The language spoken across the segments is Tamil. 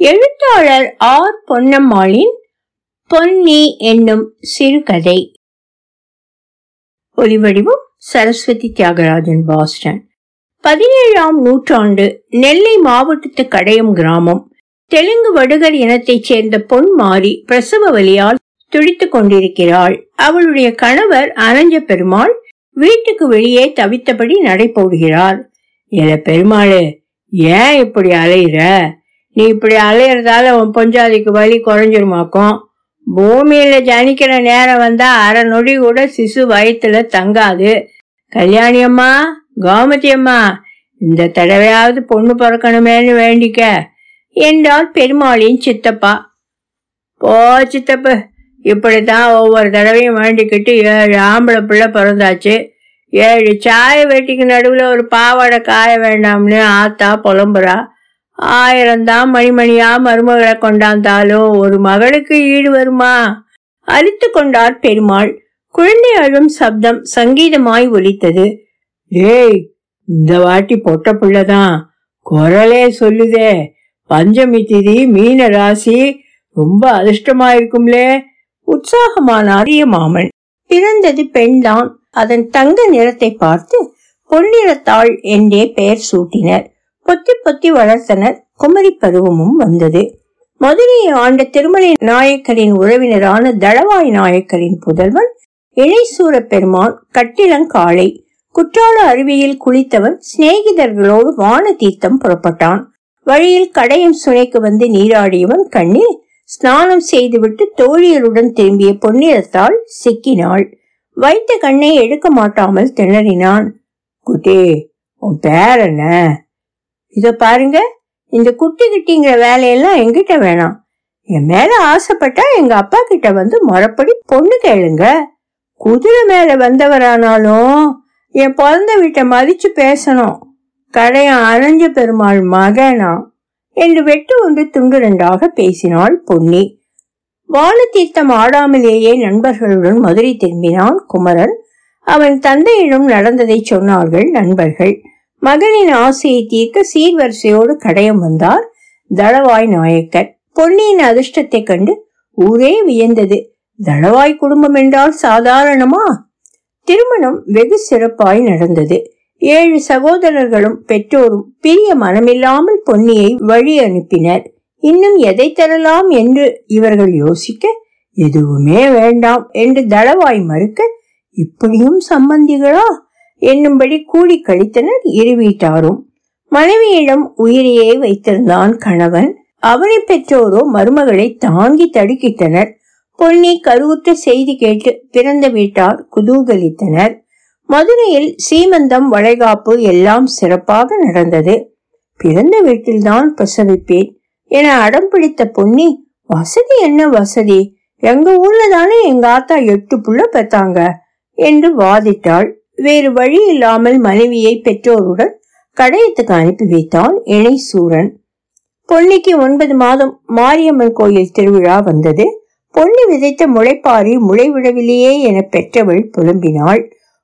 எழுத்தாளர் ஆர் பொன்னம்மாளின் பொன்னி என்னும் சிறுகதை. ஒலிவடிவம் சரஸ்வதி தியாகராஜன் பாஸ்டன். பதினேழாம் நூற்றாண்டு நெல்லை மாவட்டத்து கடையம் கிராமம். தெலுங்கு வடுகர் இனத்தைச் சேர்ந்த பொன் மாறி பிரசவ வழியால் துடித்துக் கொண்டிருக்கிறாள். அவளுடைய கணவர் அனஞ்ச பெருமாள் வீட்டுக்கு வெளியே தவித்தபடி நடை போடுகிறார் எல பெருமாளு ஏன் இப்படி அலையிற? நீ இப்படி அலையறதால உன் பொஞ்சாதிக்கு வலி குறைஞ்சிருமாக்கும். பூமியில ஜனிக்கிற நேரம் வந்தா அரை நொடி கூட சிசு வயித்துல தங்காது. கல்யாணி அம்மா கோமதி அம்மா இந்த தடவையாவது பொண்ணு பிறக்கணுமேன்னு வேண்டிக்க. என்றால் பெருமாளின் சித்தப்பா. போ சித்தப்பு. இப்படித்தான் ஒவ்வொரு தடவையும் வேண்டிக்கிட்டு ஏழு ஆம்பளை பிள்ளை பிறந்தாச்சு. ஏழு சாய வெட்டிக்கு நடுவில் ஒரு பாவாடை காய வேண்டாம்னு ஆத்தா புலம்புறா. ஆயிரம் தான் மணிமணியா மருமகளை கொண்டாந்தாலோ ஒரு மகளுக்கு ஈடு வருமா? அழித்து கொண்டார் பெருமாள். குழந்தை அழும் சப்தம் சங்கீதமாய் ஒலித்தது. ஏய் இந்த வாட்டி பொட்ட பிள்ளைதான். குரலே சொல்லுதே. பஞ்சமி திதி மீன ராசி ரொம்ப அதிர்ஷ்டமா இருக்கும்லே அரிய மாமன். பிறந்தது பெண்தான். அதன் தங்க நிறத்தை பார்த்து பொன்னிறத்தாள் என்றே பெயர் சூட்டினர். பொத்தி பொத்தி வளர்த்தனர் குமரி பருவமும் வந்தது. மதுரையை ஆண்ட திருமலை நாயக்கரின் உறவினரான தளவாய் நாயக்கரின் புதல்வன் இணைசூர பெருமான் கட்டிலங்காளை குற்றால அருவியில் குளித்தவன் சிநேகிதர்களோடு வான தீர்த்தம் புறப்பட்டான். வழியில் கடையும் சுனைக்கு வந்து நீராடியவன் கண்ணில் ஸ்நானம் செய்துவிட்டு தோழியருடன் திரும்பிய பொன்னிறத்தால் சிக்கினாள். வைத்த கண்ணை எடுக்க மாட்டாமல் திணறினான். குட்டே உன் பேர் என்ன? இத பாருங்க இந்த குட்டி கிட்டிங்கிற வேலையெல்லாம் எங்கிட்ட வேணாம். என் மேல ஆசைப்பட்டா எங்க அப்பா கிட்ட வந்து முறப்படி பொண்ணு கேளுங்க. குதிரை மேல வந்தவரானாலும் என் பிறந்த வீட்டை மதிச்சு பேசணும். கடையன் அரைஞ்ச பெருமாள் மகனா? என்று வெட்டு ஒன்று துண்டுரண்டாக பேசினாள் பொன்னி. வானத்தீர்த்தம் ஆடாமலேயே நண்பர்களுடன் மதுரை திரும்பினான் குமரன். அவன் தந்தையிடம் நடந்ததை சொன்னார்கள் நண்பர்கள். மகனின் ஆசையை தீர்க்க சீர்வரிசையோடு கடையம் வந்தார். தளவாய் நாயக்கர் பொன்னியின் அதிர்ஷ்டத்தை கண்டு ஊரே வியந்தது. தளவாய் குடும்பம் என்றால் சாதாரணமா? திருமணம் வெகு சிறப்பாய் நடந்தது. ஏழு சகோதரர்களும் பெற்றோரும் பிரிய மனமில்லாமல் பொன்னியை வழி அனுப்பினர். இன்னும் எதை தரலாம் என்று இவர்கள் யோசிக்க எதுவுமே வேண்டாம் என்று தளவாய் மறுக்க இப்படியும் சம்பந்திகளா? என்னும்படி கூடி கழித்தனர் இரு வீட்டாரும் மனைவியிடம் உயிரையே வைத்திருந்தான் கணவன். அவனை பெற்றோரோ மருமகளை தாங்கி தடுக்கிட்டனர். பொன்னி கருவுற்ற செய்தி கேட்டு பிறந்த வீட்டார் குதூகலித்தனர். மதுரையில் சீமந்தம் வளைகாப்பு எல்லாம் சிறப்பாக நடந்தது. பிறந்த வீட்டில்தான் பிரசவிப்பேன் என அடம் பிடித்த பொன்னி வசதி என்ன வசதி? எங்க ஊர்ல தானே எங்க ஆத்தா எட்டு புள்ள பெத்தாங்க? என்று வாதிட்டாள். வேறு வழி இல்லாமல் மனைவியை பெற்றோருடன் கடையத்துக்கு அனுப்பி வைத்தான் இணை சூரன் பொன்னிக்கு ஒன்பது மாதம் மாரியம்மன் கோயில் திருவிழா வந்தது. பொன்னி விதைத்த முளைப்பாரி முளைவிடவில்லையே என பெற்றவள் புலம்பினாள்.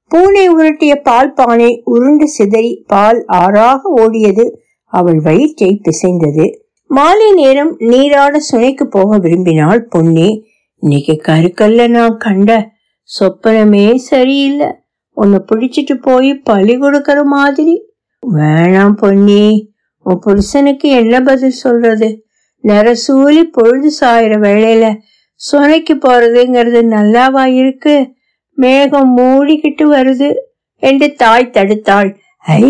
பூனை உருட்டிய பால் பானை உருண்டு சிதறி பால் ஆறாக ஓடியது அவள் வயிற்றை பிசைந்தது. மாலை நேரம் நீராட சுனைக்கு போக விரும்பினாள் பொன்னி. இன்னைக்கு கருக்கல்ல நான் கண்ட சொப்பனமே சரியில்லை. உன்னை பிடிச்சிட்டு போய் பழி கொடுக்கற மாதிரி வேணாம் பொன்னி உன் புருஷனுக்கு என்ன பதில் சொல்றது நரசூலி பொழுது சாயிற வேளையில சுனைக்கு போறதுங்கிறது நல்லாவா இருக்கு மேகம் மூடிக்கிட்டு வருது என்று தாய் தடுத்தாள் ஐ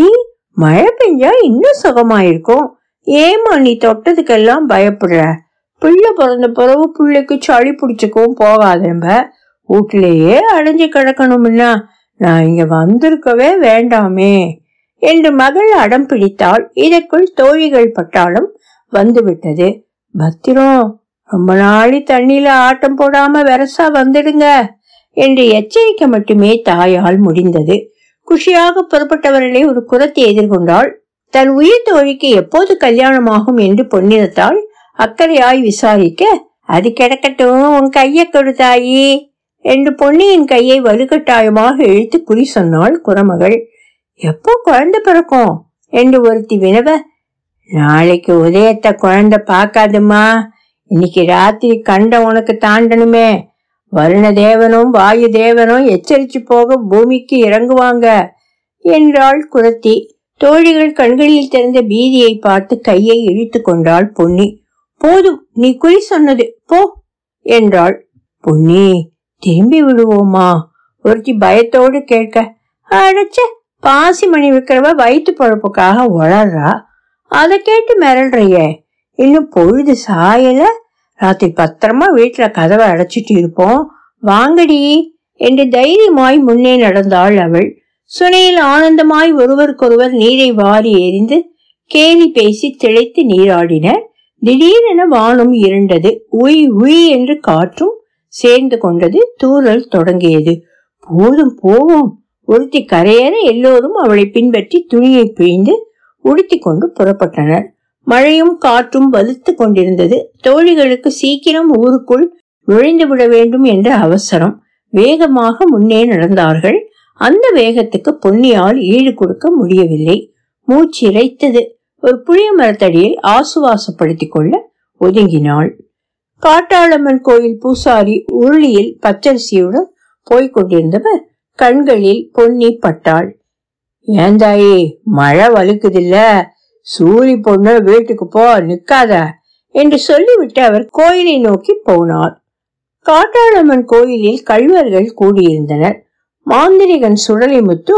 மழை பெஞ்சா இன்னும் சுகமாயிருக்கும் ஏமா நீ தொட்டதுக்கெல்லாம் பயப்படுற பிள்ளை பிறந்த பிறகு பிள்ளைக்கு சளி பிடிச்சிக்கவும் போகாதேம்ப வீட்டிலேயே அடைஞ்சு கிடக்கணும்னா நான் இங்க வந்திருக்கவே வேண்டாமே என்று மகள் அடம் பிடித்தால் இதற்குள் தோழிகள் பட்டாளம் வந்துவிட்டது. பத்திரம் ரொம்ப நாளி தண்ணியில ஆட்டம் போடாம வெரசா வந்துடுங்க என்று எச்சரிக்கை மட்டுமே தாயால் முடிந்தது. குஷியாக புறப்பட்டவர்களை ஒரு குரத்தை எதிர்கொண்டாள். தன் உயிர் தோழிக்கு எப்போது கல்யாணமாகும் என்று பொன்னிறத்தால் அக்கறையாய் விசாரிக்க அது கிடக்கட்டும் உன் கைய கொடுத்தாயி என்று பொன்னியின் கையை வலுக்கட்டாயமாக இழுத்து குறி சொன்னாள் குரமகள் எப்போ குழந்தை பிறக்கும்? என்று ஒருத்தி வினவ. நாளைக்கு உதயத்தை குழந்தை பார்க்காதுமா இன்னைக்கு ராத்திரி கண்ட உனக்கு தாண்டணுமே. வருண தேவனும் வாயு தேவனும் எச்சரிச்சு போக பூமிக்கு இறங்குவாங்க என்றாள் குரத்தி தோழிகள் கண்களில் திறந்த பீதியை பார்த்து கையை இழுத்து கொண்டாள் பொன்னி. போதும் நீ குறி சொன்னது. போ என்றாள் பொன்னி. திரும்பி விடுவோமா? ஒருத்தி பயத்தோடு கேட்க அடைச்ச பாசி மணி விற்கிறவ வயிற்று பழப்புக்காக உளறா? அதை கேட்டு மிரள்றியே. இன்னும் பொழுது சாயல? ராத்திரி பத்திரமா வீட்டுல கதவை அடைச்சிட்டு இருப்போம். வாங்கடி என்று தைரியமாய் முன்னே நடந்தாள் அவள். சுனையில் ஆனந்தமாய் ஒருவருக்கொருவர் நீரை வாரி எறிந்து கேலி பேசி திளைத்து நீராடின. திடீரென வானம் இருண்டது. உய் உய் என்று காற்றும் சேர்ந்து கொண்டது தூறல் தொடங்கியது. போதும் போவோம். ஒருத்தி கரையேற எல்லோரும் அவளை பின்பற்றி துணியை பிழிந்து உடுத்தி கொண்டு புறப்பட்டனர். மழையும் காற்றும் வலுத்து கொண்டிருந்தது. தோழிகளுக்கு சீக்கிரம் ஊருக்குள் நுழைந்து விட வேண்டும் என்ற அவசரம். வேகமாக முன்னே நடந்தார்கள். அந்த வேகத்துக்கு பொன்னியால் ஈடு கொடுக்க முடியவில்லை. மூச்சிறைத்தது ஒரு புளிய மரத்தடியில் ஆசுவாசப்படுத்திக் கொள்ள ஒதுங்கினாள். காட்டாளம்மன் கோயில் பூசாரி உருளியில் பச்சரிசியுடன் போய்க் கொண்டிருந்தவர் கண்களில் பொன்னி பட்டாள். ஏந்தாயி மழை வலுக்குதில்ல சூரி பொண்ணு வீட்டுக்கு போ நிக்காத என்று சொல்லிவிட்டு அவர் கோயிலை நோக்கி போனார். காட்டாளம்மன் கோயிலில் கல்வர்கள் கூடியிருந்தனர். மாந்திரிகன் சுடலிமுத்து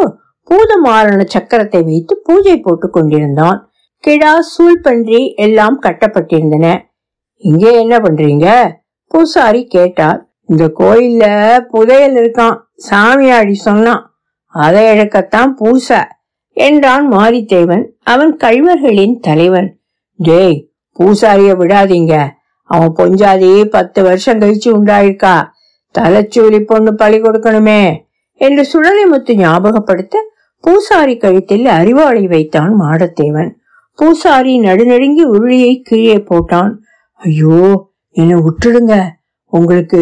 பூதமாரண சக்கரத்தை வைத்து பூஜை போட்டுக் கொண்டிருந்தான். கிடா சூழ்பன்றி எல்லாம் கட்டப்பட்டிருந்தன. இங்கே என்ன பண்றீங்க? பூசாரி கேட்டார். இந்த கோயில்ல புதையல் இருக்கான் சாமியாடி சொன்னான். அதை இழக்கத்தான் பூசை என்றான் மாரித்தேவன் அவன் கழிவர்களின் தலைவன். டேய் பூசாரிய விடாதீங்க. அவன் பொஞ்சாதி பத்து வருஷம் கழிச்சு உண்டாயிருக்கா. தலைச்சூலி பொண்ணு பழி கொடுக்கணுமே என்று சுழலிமுத்து ஞாபகப்படுத்த பூசாரி கழுத்தில் அறிவாளி வைத்தான் மாடத்தேவன். பூசாரி நடுநடுங்கி உருளியை கீழே போட்டான். ஐயோ என்னை விட்டுடுங்க. உங்களுக்கு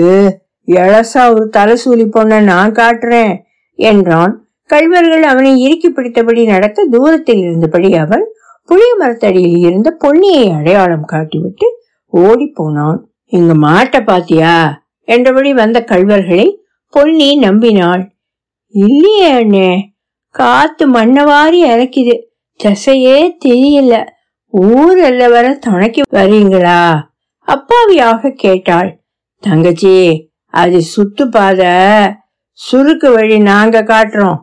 எழசா ஒரு தலைசூலி பொண்ண நான் காட்டுறேன் என்றான். கல்வர்கள் அவனை இறுக்கி பிடித்தபடி நடக்க தூரத்தில் இருந்தபடி அவன் புளிய மரத்தடியில் இருந்த பொன்னியை அடையாளம் காட்டிவிட்டு ஓடி போனான். எங்க மாட்டை பாத்தியா? என்றபடி வந்த கல்வர்களை பொன்னி நம்பினாள். இல்லையே அண்ணே காத்து மண்ணவாரி இறக்குது திசையே தெரியல. ஊர் எல்ல வர துணைக்கு வரீங்களா? அப்பாவியாக கேட்டாள். தங்கச்சி அது சுத்து பாதை. சுருக்கு வழி நாங்க காட்டுறோம்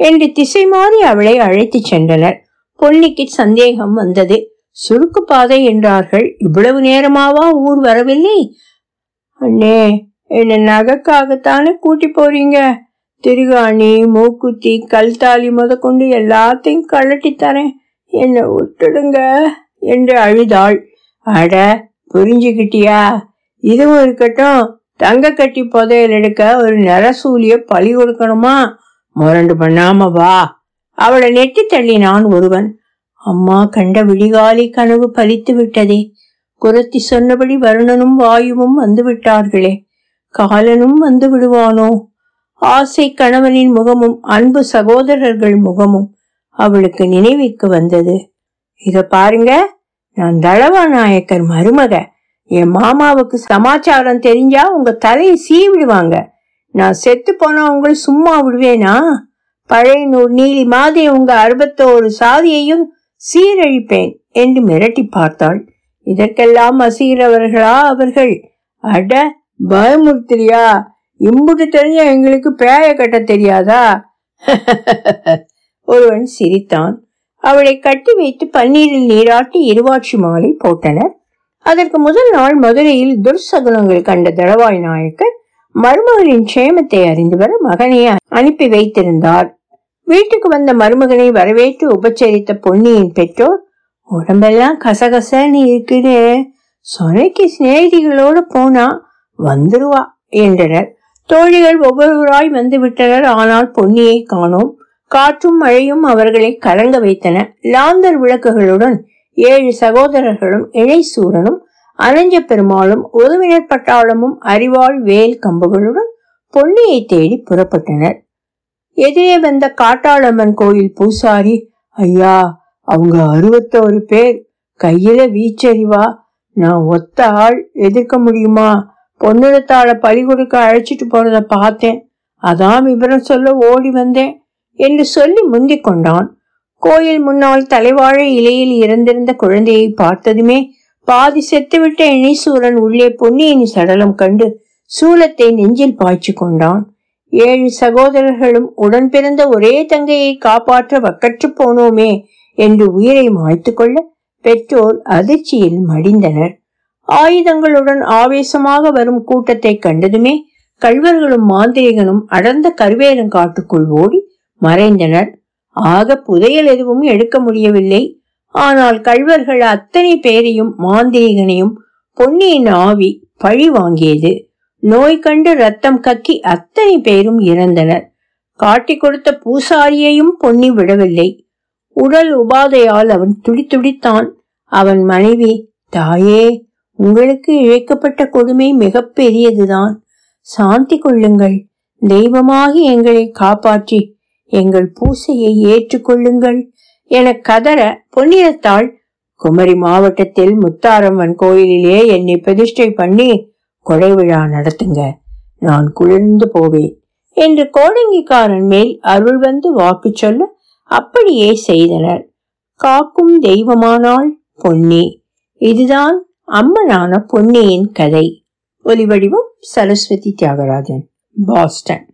என்று திசை மாறி அவளை அழைத்து சென்றனர். பொன்னிக்கு சந்தேகம் வந்தது. சுருக்கு பாதை என்றார்கள். இவ்வளவு நேரமாவா ஊர் வரவில்லை? அண்ணே என்ன நகைக்காகத்தானே கூட்டி போறீங்க? திருகாணி மூக்குத்தி கல்தாலி முத கொண்டு எல்லாத்தையும் கழட்டி தரேன். என்னை விட்டுடுங்க என்று அழுதாள். அட புரிஞ்சுக்கிட்டியா இதுவும் இருக்கட்டும். தங்க கட்டி புதையல் எடுக்க ஒரு நரசூலிய பழி கொடுக்கணுமா? முரண்டு பண்ணாம வா. அவளை நெட்டி தள்ளினான் ஒருவன். அம்மா கண்ட விடிகாலி கனவு பலித்து விட்டதே. குரத்தி சொன்னபடி வருணனும் வாயுவும் வந்து விட்டார்களே. காலனும் வந்து விடுவானோ? ஆசை கணவனின் முகமும் அன்பு சகோதரர்கள் முகமும். அவளுக்கு நினைவுக்கு வந்தது. இத பாருங்க நான் தளவா நாயக்கர் மருமக. என் மாமாவுக்கு சமாச்சாரம் தெரிஞ்சா உங்க தலையை சீவிடுவாங்க. நான் செத்து போனா உங்களை சும்மா விடுவேனா? பழையனூர் நீலி மாதிரி உங்க அறுபத்தோரு சாதியையும் சீரழிப்பேன் என்று மிரட்டி பார்த்தாள். இதற்கெல்லாம் அசீரவர்களா அவர்கள்? அட பயமுறுத்திரியா இம்புட்டு தெரிஞ்ச எங்களுக்கு பேய கட்ட தெரியாதா? ஒருவன் சிரித்தான். அவளை கட்டி வைத்து பன்னீரில் நீராட்டி இருவாட்சி மாலை போட்டனர். அதற்கு முதல் நாள் மதுரையில் துர்சகுனங்கள் கண்ட தளவாய் நாயக்கர் மருமகனின் க்ஷேமத்தை அறிந்து வர மகனை அனுப்பி வைத்திருந்தார். வீட்டுக்கு வந்த மருமகனை வரவேற்று உபச்சரித்த பொன்னியின் பெற்றோர் உடம்பெல்லாம் கசகசன்னு இருக்குன்னு சொனைக்கு சிநேகிதிகளோடு போனா வந்துருவா என்றனர். தோழிகள் ஒவ்வொருவராய் வந்து விட்டனர். ஆனால் பொன்னியை காணோம். காற்றும் மழையும் அவர்களை கலங்க வைத்தன. லாந்தர் விளக்குகளுடன் ஏழு சகோதரர்களும் இணைசூரனும் அனஞ்ச பெருமாளும் உதவினர் பட்டாளமும் அறிவாள் வேல் கம்புகளுடன் பொன்னியை தேடி புறப்பட்டனர். எதிரே வந்த காட்டாளம்மன் கோயில் பூசாரி ஐயா அவங்க அறுபத்தோரு பேர். கையில வீச்சறிவா நான் ஒத்த ஆள். எதிர்க்க முடியுமா? பொன்னிடத்தாளை பழி கொடுக்க அழைச்சிட்டு போறத பார்த்தேன். அதான் விவரம் சொல்ல ஓடி வந்தேன். என்று சொல்லி முந்திக் கொண்டான். கோயில் முன்னால் தலைவாழை இலையில் இறந்திருந்த குழந்தையை பார்த்ததுமே பாதி செத்துவிட்ட இணைசூரன் உள்ளே பொன்னியின் சடலம் கண்டு சூலத்தை நெஞ்சில் பாய்ச்சி கொண்டான். ஏழு சகோதரர்களும் உடன் பிறந்த ஒரே தங்கையை காப்பாற்ற வக்கற்று போனோமே என்று உயிரை மாய்த்து கொள்ள பெற்றோர் அதிர்ச்சியில் மடிந்தனர். ஆயுதங்களுடன் ஆவேசமாக வரும் கூட்டத்தை கண்டதுமே கல்வர்களும் மாந்திரிகனும் அடர்ந்த கருவேலங்காட்டுக்குள் ஓடி மறைந்தனர். ஆக புதையல் எதுவும் எடுக்க முடியவில்லை. ஆனால் கழ்வர்கள் அத்தனை பேரையும் மாந்திரிகனையும் பொன்னியின் ஆவி பழி வாங்கியது. நோய் கண்டு ரத்தம் கக்கி அத்தனை பேரும் இறந்தனர். காட்டி கொடுத்த பூசாரியையும் பொன்னி விடவில்லை. உடல் உபாதையால் அவன் துடித்துடித்தான். அவன் மனைவி தாயே உங்களுக்கு இழைக்கப்பட்ட கொடுமை மிக பெரியதுதான். சாந்தி கொள்ளுங்கள். தெய்வமாகி எங்களை காப்பாற்றி எங்கள் பூசையை ஏற்றுக்கொள்ளுங்கள் என கதற பொன்னியத்தாள் குமரி மாவட்டத்தில் முத்தாரம்மன் கோயிலிலே என்னை பிரதிஷ்டை பண்ணி கொடை விழா நடத்துங்க. நான் குளிர்ந்து போவேன் என்று கோடங்கிக்காரன் மேல் அருள் வந்து வாக்கு சொல்ல அப்படியே செய்தனர். காக்கும் தெய்வமானாள் பொன்னி. இதுதான் அம்மனான பொன்னியின் கதை. ஒலிவடிவம் சரஸ்வதி தியாகராஜன் பாஸ்டன்.